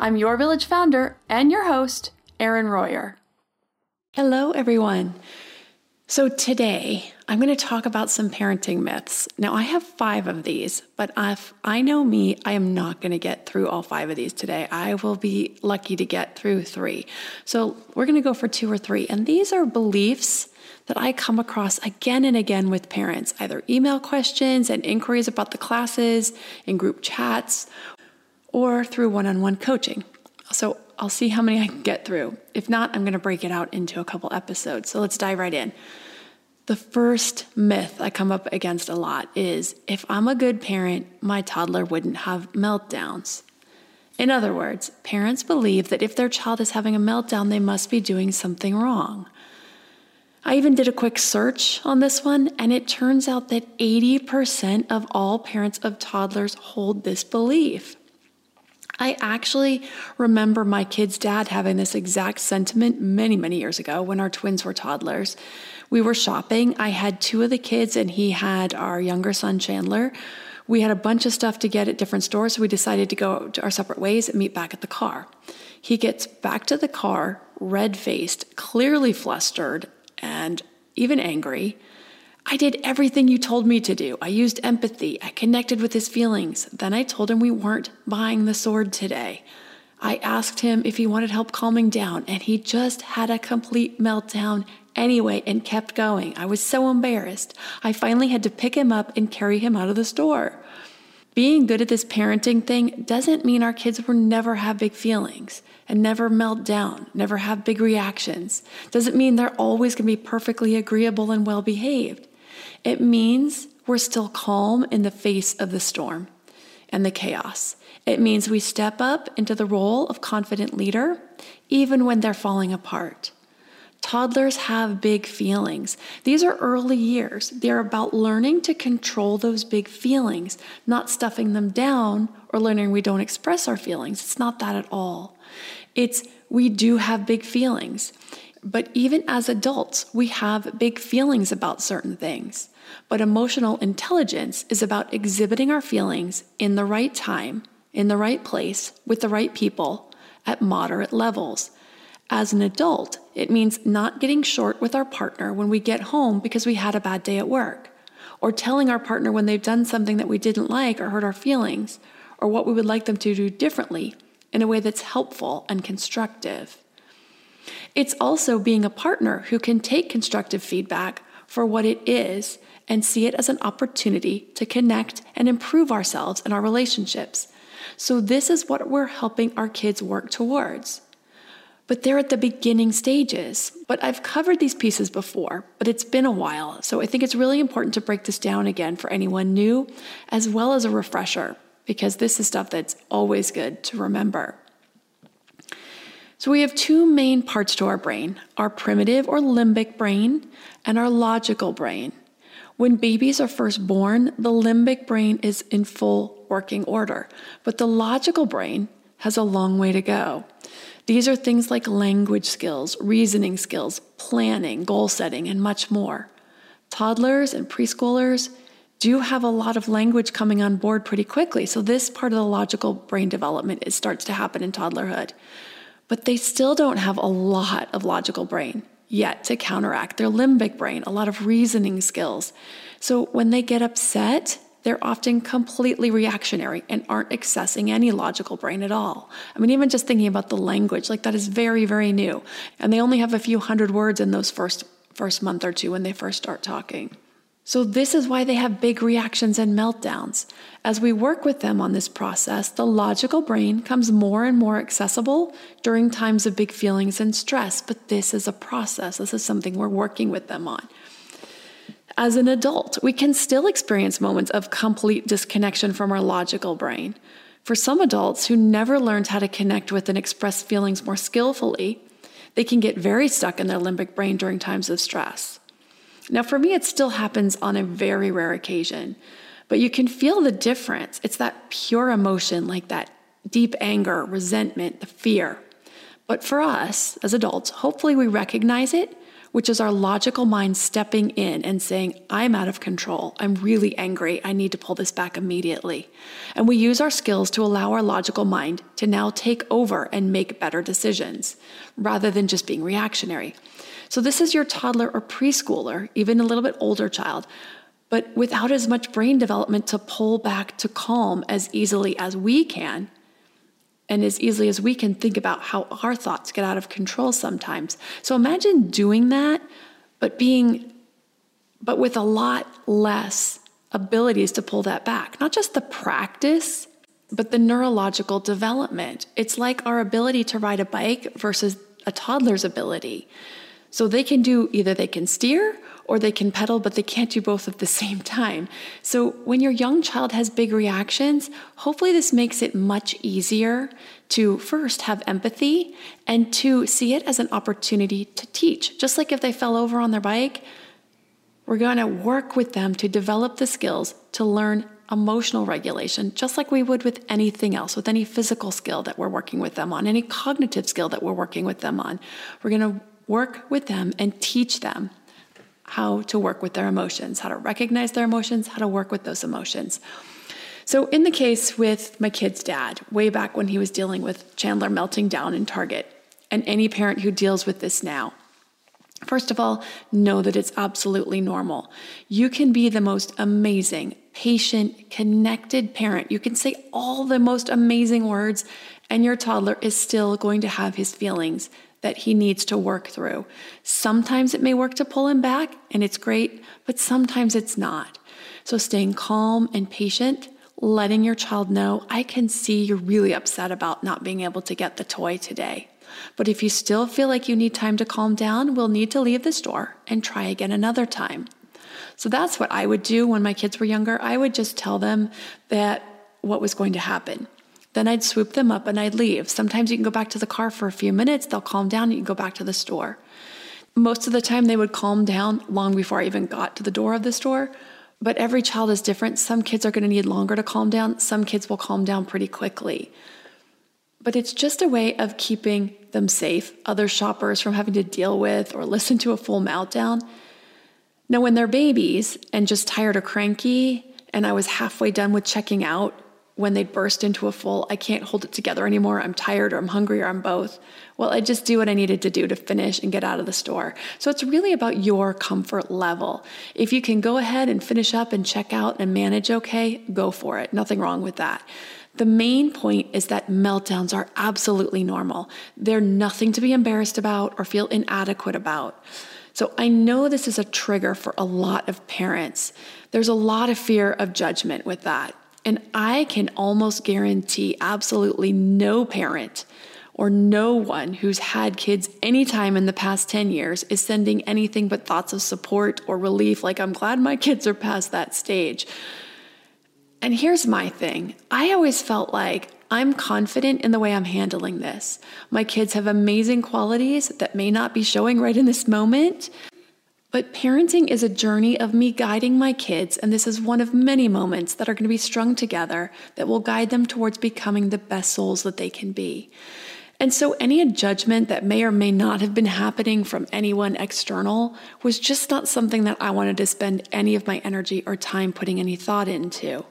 I'm your village founder and your host, Erin Royer. Hello, everyone. So, today I'm going to talk about some parenting myths. Now, I have five of these, but if I know me, I am not going to get through all five of these today. I will be lucky to get through three. So, we're going to go for two or three. And these are beliefs that I come across again and again with parents, either email questions and inquiries about the classes, in group chats, or through one on one coaching. So, I'll see how many I can get through. If not, I'm going to break it out into a couple episodes. So, let's dive right in. The first myth I come up against a lot is if I'm a good parent, my toddler wouldn't have meltdowns. In other words, parents believe that if their child is having a meltdown, they must be doing something wrong. I even did a quick search on this one, and it turns out that 80% of all parents of toddlers hold this belief. I actually remember my kid's dad having this exact sentiment many, many years ago when our twins were toddlers. We were shopping. I had two of the kids, and he had our younger son, Chandler. We had a bunch of stuff to get at different stores, so we decided to go our separate ways and meet back at the car. He gets back to the car, red faced, clearly flustered, and even angry. I did everything you told me to do. I used empathy. I connected with his feelings. Then I told him we weren't buying the sword today. I asked him if he wanted help calming down, and he just had a complete meltdown anyway and kept going. I was so embarrassed. I finally had to pick him up and carry him out of the store. Being good at this parenting thing doesn't mean our kids will never have big feelings and never melt down, never have big reactions. Doesn't mean they're always going to be perfectly agreeable and well behaved. It means we're still calm in the face of the storm and the chaos. It means we step up into the role of confident leader, even when they're falling apart. Toddlers have big feelings. These are early years. They're about learning to control those big feelings, not stuffing them down or learning we don't express our feelings. It's not that at all. It's we do have big feelings. But even as adults, we have big feelings about certain things. But emotional intelligence is about exhibiting our feelings in the right time, in the right place, with the right people, at moderate levels. As an adult, it means not getting short with our partner when we get home because we had a bad day at work, or telling our partner when they've done something that we didn't like or hurt our feelings, or what we would like them to do differently in a way that's helpful and constructive. It's also being a partner who can take constructive feedback for what it is and see it as an opportunity to connect and improve ourselves and our relationships. So, this is what we're helping our kids work towards. But they're at the beginning stages. But I've covered these pieces before, but it's been a while. So I think it's really important to break this down again for anyone new, as well as a refresher, because this is stuff that's always good to remember. So, we have two main parts to our brain our primitive or limbic brain and our logical brain. When babies are first born, the limbic brain is in full working order, but the logical brain has a long way to go. These are things like language skills, reasoning skills, planning, goal setting, and much more. Toddlers and preschoolers do have a lot of language coming on board pretty quickly, so this part of the logical brain development is, starts to happen in toddlerhood. But they still don't have a lot of logical brain yet to counteract their limbic brain, a lot of reasoning skills. So when they get upset, they're often completely reactionary and aren't accessing any logical brain at all. I mean, even just thinking about the language, like that is very, very new. And they only have a few hundred words in those first first month or two when they first start talking. So, this is why they have big reactions and meltdowns. As we work with them on this process, the logical brain comes more and more accessible during times of big feelings and stress. But this is a process, this is something we're working with them on as an adult, we can still experience moments of complete disconnection from our logical brain. For some adults who never learned how to connect with and express feelings more skillfully, they can get very stuck in their limbic brain during times of stress. Now, for me, it still happens on a very rare occasion, but you can feel the difference. It's that pure emotion, like that deep anger, resentment, the fear. But for us as adults, hopefully we recognize it which is our logical mind stepping in and saying, I'm out of control. I'm really angry. I need to pull this back immediately. And we use our skills to allow our logical mind to now take over and make better decisions rather than just being reactionary. So, this is your toddler or preschooler, even a little bit older child, but without as much brain development to pull back to calm as easily as we can and as easily as we can think about how our thoughts get out of control sometimes. So imagine doing that, but being, but with a lot less abilities to pull that back. Not just the practice, but the neurological development. It's like our ability to ride a bike versus a toddler's ability. So they can do either they can steer or they can pedal, but they can't do both at the same time. So when your young child has big reactions, hopefully this makes it much easier to first have empathy and to see it as an opportunity to teach. Just like if they fell over on their bike, we're going to work with them to develop the skills to learn emotional regulation, just like we would with anything else, with any physical skill that we're working with them on, any cognitive skill that we're working with them on. We're going to work with them and teach them how to work with their emotions, how to recognize their emotions, how to work with those emotions. So, in the case with my kid's dad, way back when he was dealing with Chandler melting down in Target, and any parent who deals with this now, First of all, know that it's absolutely normal. You can be the most amazing, patient, connected parent. You can say all the most amazing words, and your toddler is still going to have his feelings that he needs to work through. Sometimes it may work to pull him back, and it's great, but sometimes it's not. So, staying calm and patient, letting your child know, I can see you're really upset about not being able to get the toy today. But if you still feel like you need time to calm down, we'll need to leave the store and try again another time. So that's what I would do when my kids were younger. I would just tell them that what was going to happen. Then I'd swoop them up and I'd leave. Sometimes you can go back to the car for a few minutes, they'll calm down, and you can go back to the store. Most of the time, they would calm down long before I even got to the door of the store. But every child is different. Some kids are going to need longer to calm down, some kids will calm down pretty quickly. But it's just a way of keeping them safe, other shoppers from having to deal with or listen to a full meltdown. Now, when they're babies and just tired or cranky, and I was halfway done with checking out, when they burst into a full, I can't hold it together anymore, I'm tired or I'm hungry or I'm both. Well, I just do what I needed to do to finish and get out of the store. So it's really about your comfort level. If you can go ahead and finish up and check out and manage okay, go for it. Nothing wrong with that. The main point is that meltdowns are absolutely normal. They're nothing to be embarrassed about or feel inadequate about. So I know this is a trigger for a lot of parents. There's a lot of fear of judgment with that. And I can almost guarantee absolutely no parent or no one who's had kids anytime in the past 10 years is sending anything but thoughts of support or relief, like, I'm glad my kids are past that stage. And here's my thing I always felt like I'm confident in the way I'm handling this. My kids have amazing qualities that may not be showing right in this moment. But parenting is a journey of me guiding my kids, and this is one of many moments that are going to be strung together that will guide them towards becoming the best souls that they can be. And so, any judgment that may or may not have been happening from anyone external was just not something that I wanted to spend any of my energy or time putting any thought into.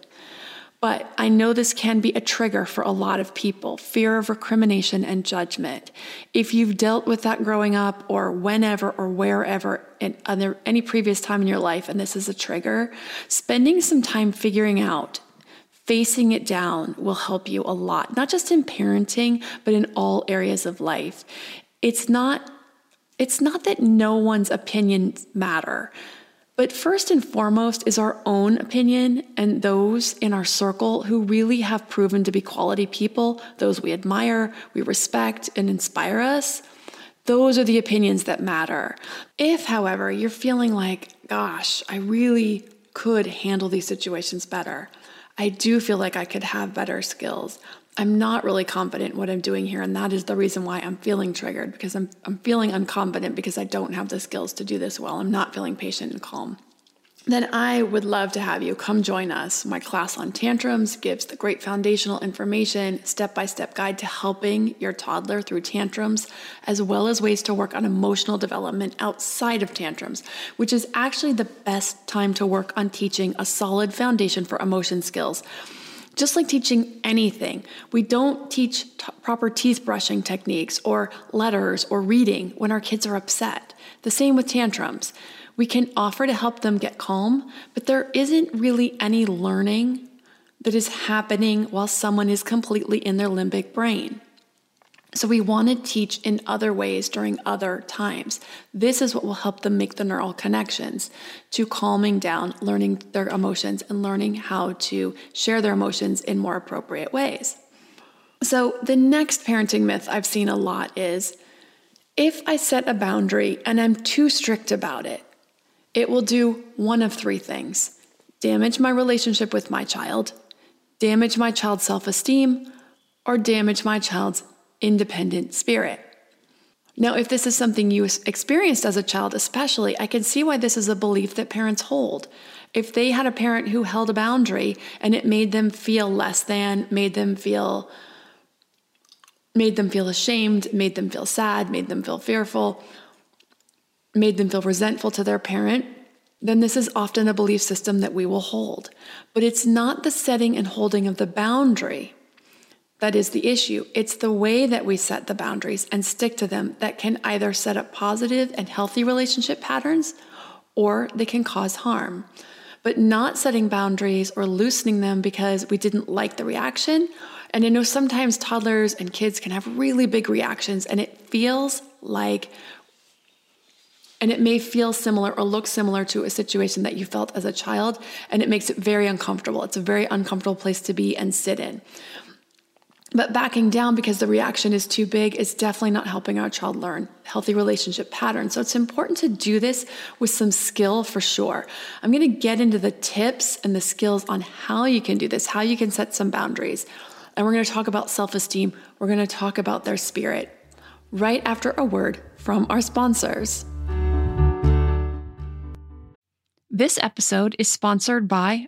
But I know this can be a trigger for a lot of people fear of recrimination and judgment. If you've dealt with that growing up or whenever or wherever in other, any previous time in your life, and this is a trigger, spending some time figuring out facing it down will help you a lot, not just in parenting, but in all areas of life. It's not it's not that no one's opinions matter. But first and foremost is our own opinion and those in our circle who really have proven to be quality people, those we admire, we respect, and inspire us. Those are the opinions that matter. If, however, you're feeling like, gosh, I really could handle these situations better, I do feel like I could have better skills. I'm not really confident what I'm doing here, and that is the reason why I'm feeling triggered because I'm, I'm feeling unconfident because I don't have the skills to do this well. I'm not feeling patient and calm. Then I would love to have you come join us. My class on tantrums gives the great foundational information, step by step guide to helping your toddler through tantrums, as well as ways to work on emotional development outside of tantrums, which is actually the best time to work on teaching a solid foundation for emotion skills. Just like teaching anything, we don't teach t- proper teeth brushing techniques or letters or reading when our kids are upset. The same with tantrums. We can offer to help them get calm, but there isn't really any learning that is happening while someone is completely in their limbic brain. So we want to teach in other ways during other times. This is what will help them make the neural connections to calming down, learning their emotions, and learning how to share their emotions in more appropriate ways. So, the next parenting myth I've seen a lot is if I set a boundary and I'm too strict about it, it will do one of three things damage my relationship with my child, damage my child's self esteem, or damage my child's independent spirit. Now, if this is something you experienced as a child, especially, I can see why this is a belief that parents hold. If they had a parent who held a boundary and it made them feel less than, made them feel made them feel ashamed, made them feel sad, made them feel fearful, made them feel resentful to their parent, then this is often a belief system that we will hold. But it's not the setting and holding of the boundary that is the issue. It's the way that we set the boundaries and stick to them that can either set up positive and healthy relationship patterns or they can cause harm. But not setting boundaries or loosening them because we didn't like the reaction. And I know sometimes toddlers and kids can have really big reactions, and it feels like and it may feel similar or look similar to a situation that you felt as a child, and it makes it very uncomfortable. It's a very uncomfortable place to be and sit in. But backing down because the reaction is too big is definitely not helping our child learn healthy relationship patterns. So it's important to do this with some skill for sure. I'm going to get into the tips and the skills on how you can do this, how you can set some boundaries. And we're going to talk about self esteem. We're going to talk about their spirit right after a word from our sponsors. This episode is sponsored by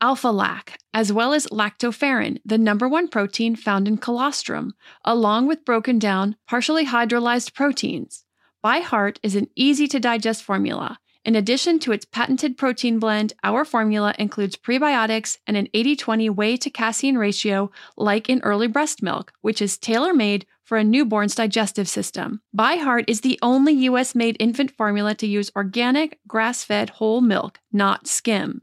alpha lac, as well as lactoferrin, the number one protein found in colostrum, along with broken down, partially hydrolyzed proteins. ByHeart is an easy to digest formula. In addition to its patented protein blend, our formula includes prebiotics and an 80 20 whey to casein ratio, like in early breast milk, which is tailor made for a newborn's digestive system. ByHeart is the only US made infant formula to use organic, grass fed whole milk, not skim.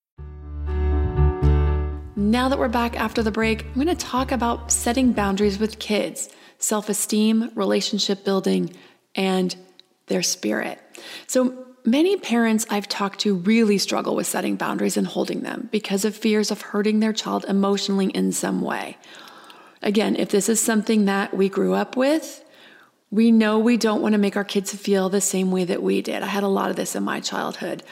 Now that we're back after the break, I'm going to talk about setting boundaries with kids, self esteem, relationship building, and their spirit. So, many parents I've talked to really struggle with setting boundaries and holding them because of fears of hurting their child emotionally in some way. Again, if this is something that we grew up with, we know we don't want to make our kids feel the same way that we did. I had a lot of this in my childhood.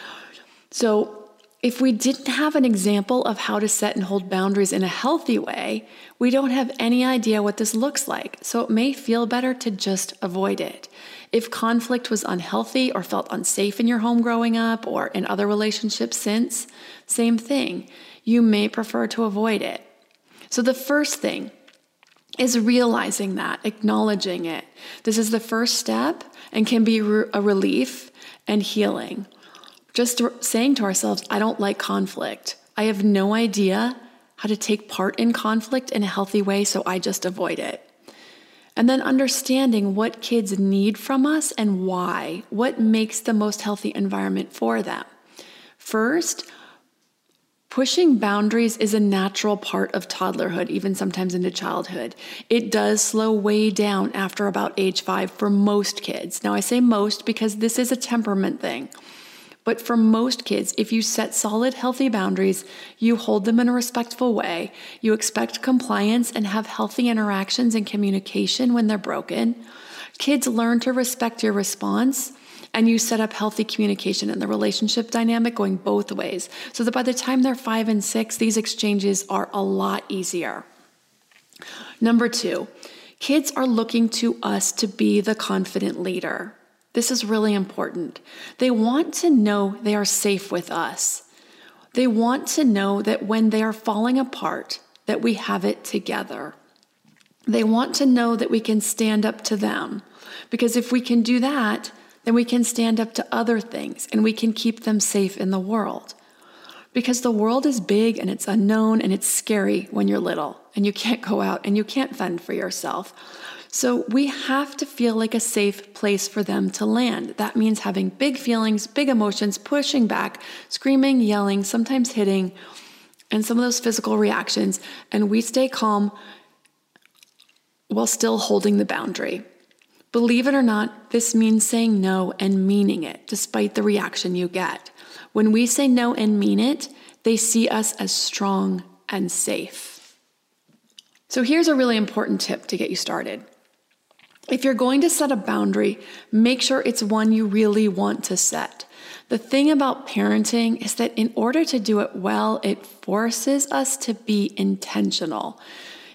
So, if we didn't have an example of how to set and hold boundaries in a healthy way, we don't have any idea what this looks like. So it may feel better to just avoid it. If conflict was unhealthy or felt unsafe in your home growing up or in other relationships since, same thing. You may prefer to avoid it. So the first thing is realizing that, acknowledging it. This is the first step and can be a relief and healing just saying to ourselves, I don't like conflict. I have no idea how to take part in conflict in a healthy way, so I just avoid it. And then understanding what kids need from us and why, what makes the most healthy environment for them. First, pushing boundaries is a natural part of toddlerhood, even sometimes into childhood. It does slow way down after about age five for most kids. Now, I say most because this is a temperament thing. But for most kids, if you set solid, healthy boundaries, you hold them in a respectful way, you expect compliance and have healthy interactions and communication when they're broken, kids learn to respect your response and you set up healthy communication and the relationship dynamic going both ways so that by the time they're five and six, these exchanges are a lot easier. Number two, kids are looking to us to be the confident leader. This is really important. They want to know they are safe with us. They want to know that when they are falling apart, that we have it together. They want to know that we can stand up to them. Because if we can do that, then we can stand up to other things and we can keep them safe in the world. Because the world is big and it's unknown and it's scary when you're little and you can't go out and you can't fend for yourself. So we have to feel like a safe place for them to land. That means having big feelings, big emotions, pushing back, screaming, yelling, sometimes hitting, and some of those physical reactions. And we stay calm while still holding the boundary. Believe it or not, this means saying no and meaning it, despite the reaction you get. When we say no and mean it, they see us as strong and safe. So here's a really important tip to get you started. If you're going to set a boundary, make sure it's one you really want to set. The thing about parenting is that in order to do it well, it forces us to be intentional.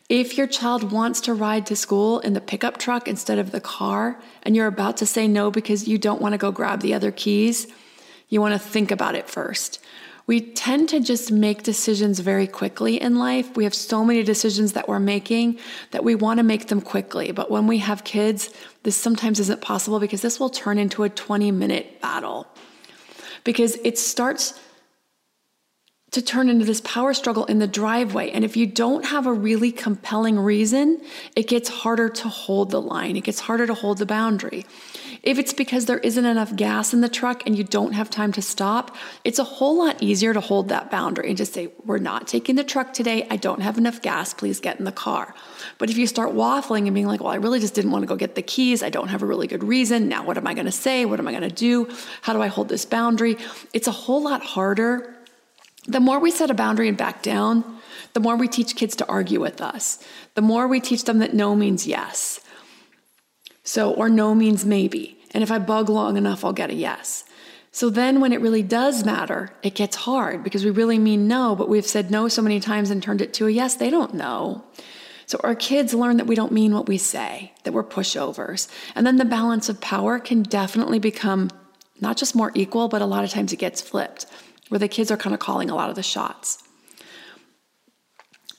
If your child wants to ride to school in the pickup truck instead of the car, and you're about to say no because you don't want to go grab the other keys, you want to think about it first. We tend to just make decisions very quickly in life. We have so many decisions that we're making that we want to make them quickly. But when we have kids, this sometimes isn't possible because this will turn into a 20 minute battle. Because it starts to turn into this power struggle in the driveway. And if you don't have a really compelling reason, it gets harder to hold the line, it gets harder to hold the boundary. If it's because there isn't enough gas in the truck and you don't have time to stop, it's a whole lot easier to hold that boundary and just say, We're not taking the truck today. I don't have enough gas. Please get in the car. But if you start waffling and being like, Well, I really just didn't want to go get the keys. I don't have a really good reason. Now, what am I going to say? What am I going to do? How do I hold this boundary? It's a whole lot harder. The more we set a boundary and back down, the more we teach kids to argue with us. The more we teach them that no means yes. So, or no means maybe. And if I bug long enough, I'll get a yes. So then when it really does matter, it gets hard because we really mean no, but we've said no so many times and turned it to a yes, they don't know. So our kids learn that we don't mean what we say, that we're pushovers. And then the balance of power can definitely become not just more equal, but a lot of times it gets flipped, where the kids are kind of calling a lot of the shots.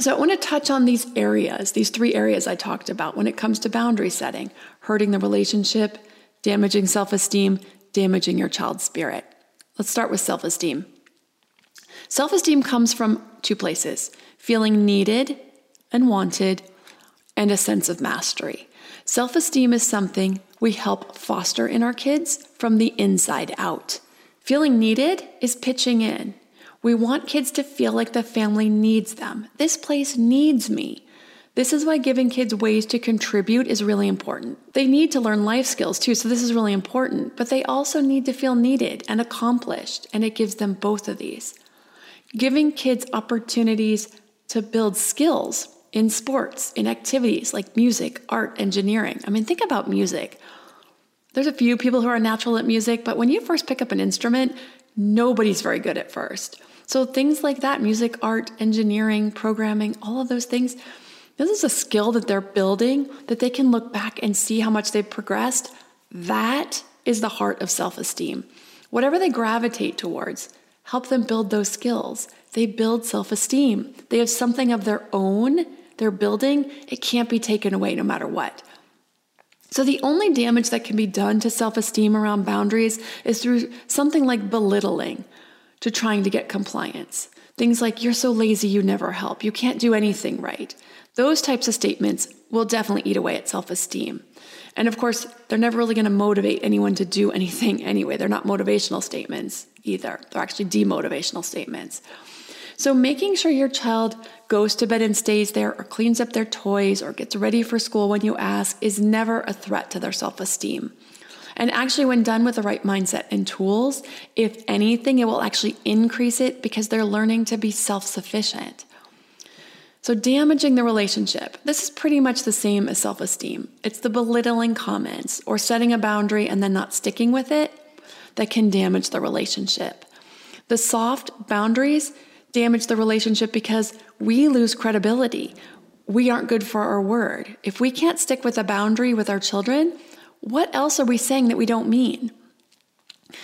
So, I want to touch on these areas, these three areas I talked about when it comes to boundary setting hurting the relationship, damaging self esteem, damaging your child's spirit. Let's start with self esteem. Self esteem comes from two places feeling needed and wanted, and a sense of mastery. Self esteem is something we help foster in our kids from the inside out. Feeling needed is pitching in. We want kids to feel like the family needs them. This place needs me. This is why giving kids ways to contribute is really important. They need to learn life skills too, so this is really important, but they also need to feel needed and accomplished, and it gives them both of these. Giving kids opportunities to build skills in sports, in activities like music, art, engineering. I mean, think about music. There's a few people who are natural at music, but when you first pick up an instrument, nobody's very good at first. So things like that music, art, engineering, programming, all of those things this is a skill that they're building that they can look back and see how much they've progressed. That is the heart of self esteem. Whatever they gravitate towards, help them build those skills. They build self esteem. They have something of their own they're building. It can't be taken away no matter what. So, the only damage that can be done to self esteem around boundaries is through something like belittling to trying to get compliance. Things like, you're so lazy, you never help, you can't do anything right. Those types of statements will definitely eat away at self esteem. And of course, they're never really going to motivate anyone to do anything anyway. They're not motivational statements either, they're actually demotivational statements. So, making sure your child goes to bed and stays there, or cleans up their toys, or gets ready for school when you ask is never a threat to their self esteem. And actually, when done with the right mindset and tools, if anything, it will actually increase it because they're learning to be self sufficient. So, damaging the relationship. This is pretty much the same as self esteem. It's the belittling comments or setting a boundary and then not sticking with it that can damage the relationship. The soft boundaries damage the relationship because we lose credibility. We aren't good for our word. If we can't stick with a boundary with our children, what else are we saying that we don't mean?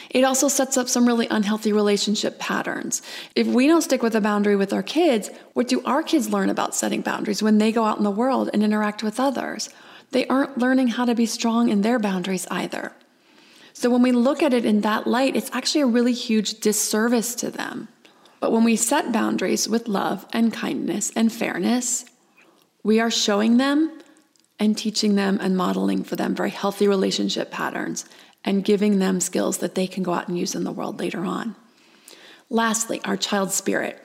It also sets up some really unhealthy relationship patterns. If we don't stick with a boundary with our kids, what do our kids learn about setting boundaries when they go out in the world and interact with others? They aren't learning how to be strong in their boundaries either. So when we look at it in that light, it's actually a really huge disservice to them. But when we set boundaries with love and kindness and fairness, we are showing them and teaching them and modeling for them very healthy relationship patterns and giving them skills that they can go out and use in the world later on. Lastly, our child spirit.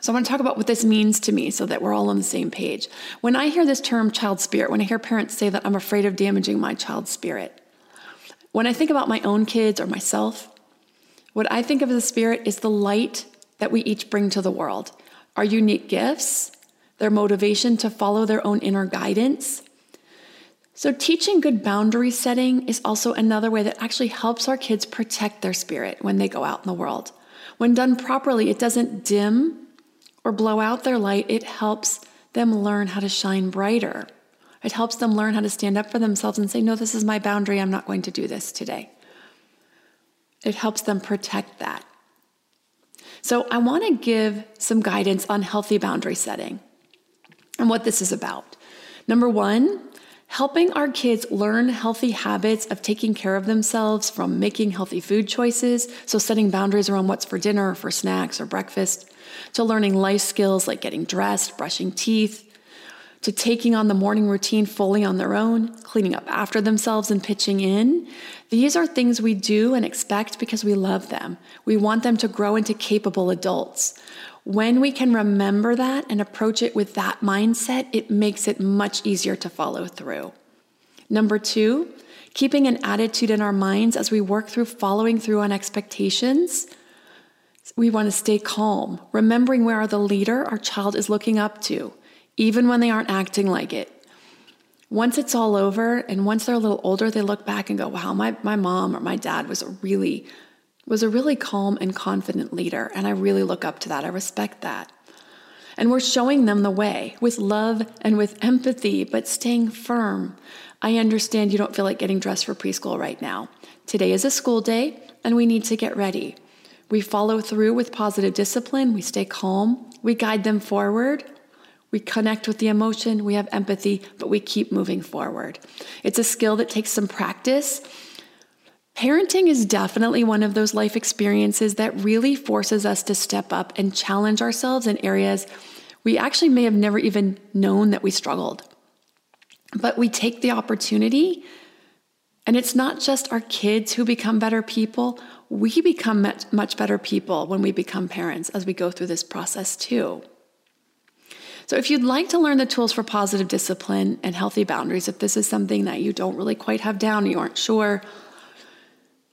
So, I want to talk about what this means to me so that we're all on the same page. When I hear this term child spirit, when I hear parents say that I'm afraid of damaging my child's spirit, when I think about my own kids or myself, what I think of as a spirit is the light that we each bring to the world, our unique gifts, their motivation to follow their own inner guidance, so, teaching good boundary setting is also another way that actually helps our kids protect their spirit when they go out in the world. When done properly, it doesn't dim or blow out their light, it helps them learn how to shine brighter. It helps them learn how to stand up for themselves and say, No, this is my boundary. I'm not going to do this today. It helps them protect that. So, I want to give some guidance on healthy boundary setting and what this is about. Number one, helping our kids learn healthy habits of taking care of themselves from making healthy food choices, so setting boundaries around what's for dinner or for snacks or breakfast, to learning life skills like getting dressed, brushing teeth, to taking on the morning routine fully on their own, cleaning up after themselves and pitching in. These are things we do and expect because we love them. We want them to grow into capable adults. When we can remember that and approach it with that mindset, it makes it much easier to follow through. Number two, keeping an attitude in our minds as we work through following through on expectations. We want to stay calm, remembering we are the leader our child is looking up to, even when they aren't acting like it. Once it's all over and once they're a little older, they look back and go, wow, my, my mom or my dad was a really was a really calm and confident leader, and I really look up to that. I respect that. And we're showing them the way with love and with empathy, but staying firm. I understand you don't feel like getting dressed for preschool right now. Today is a school day and we need to get ready. We follow through with positive discipline, we stay calm, we guide them forward, we connect with the emotion, we have empathy, but we keep moving forward. It's a skill that takes some practice. Parenting is definitely one of those life experiences that really forces us to step up and challenge ourselves in areas we actually may have never even known that we struggled. But we take the opportunity, and it's not just our kids who become better people. We become much, better people when we become parents as we go through this process too. So, if you'd like to learn the tools for positive discipline and healthy boundaries, if this is something that you don't really quite have down, you aren't sure,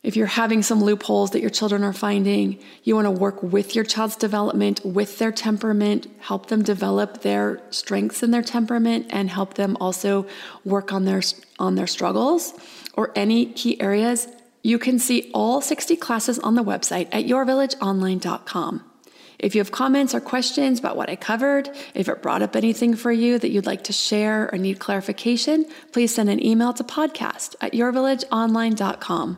if you're having some loopholes that your children are finding, you want to work with your child's development, with their temperament, help them develop their strengths in their temperament and help them also work on their on their struggles or any key areas, you can see all 60 classes on the website at yourvillageonline.com. If you have comments or questions about what I covered, if it brought up anything for you that you'd like to share or need clarification, please send an email to podcast at yourvillageonline.com.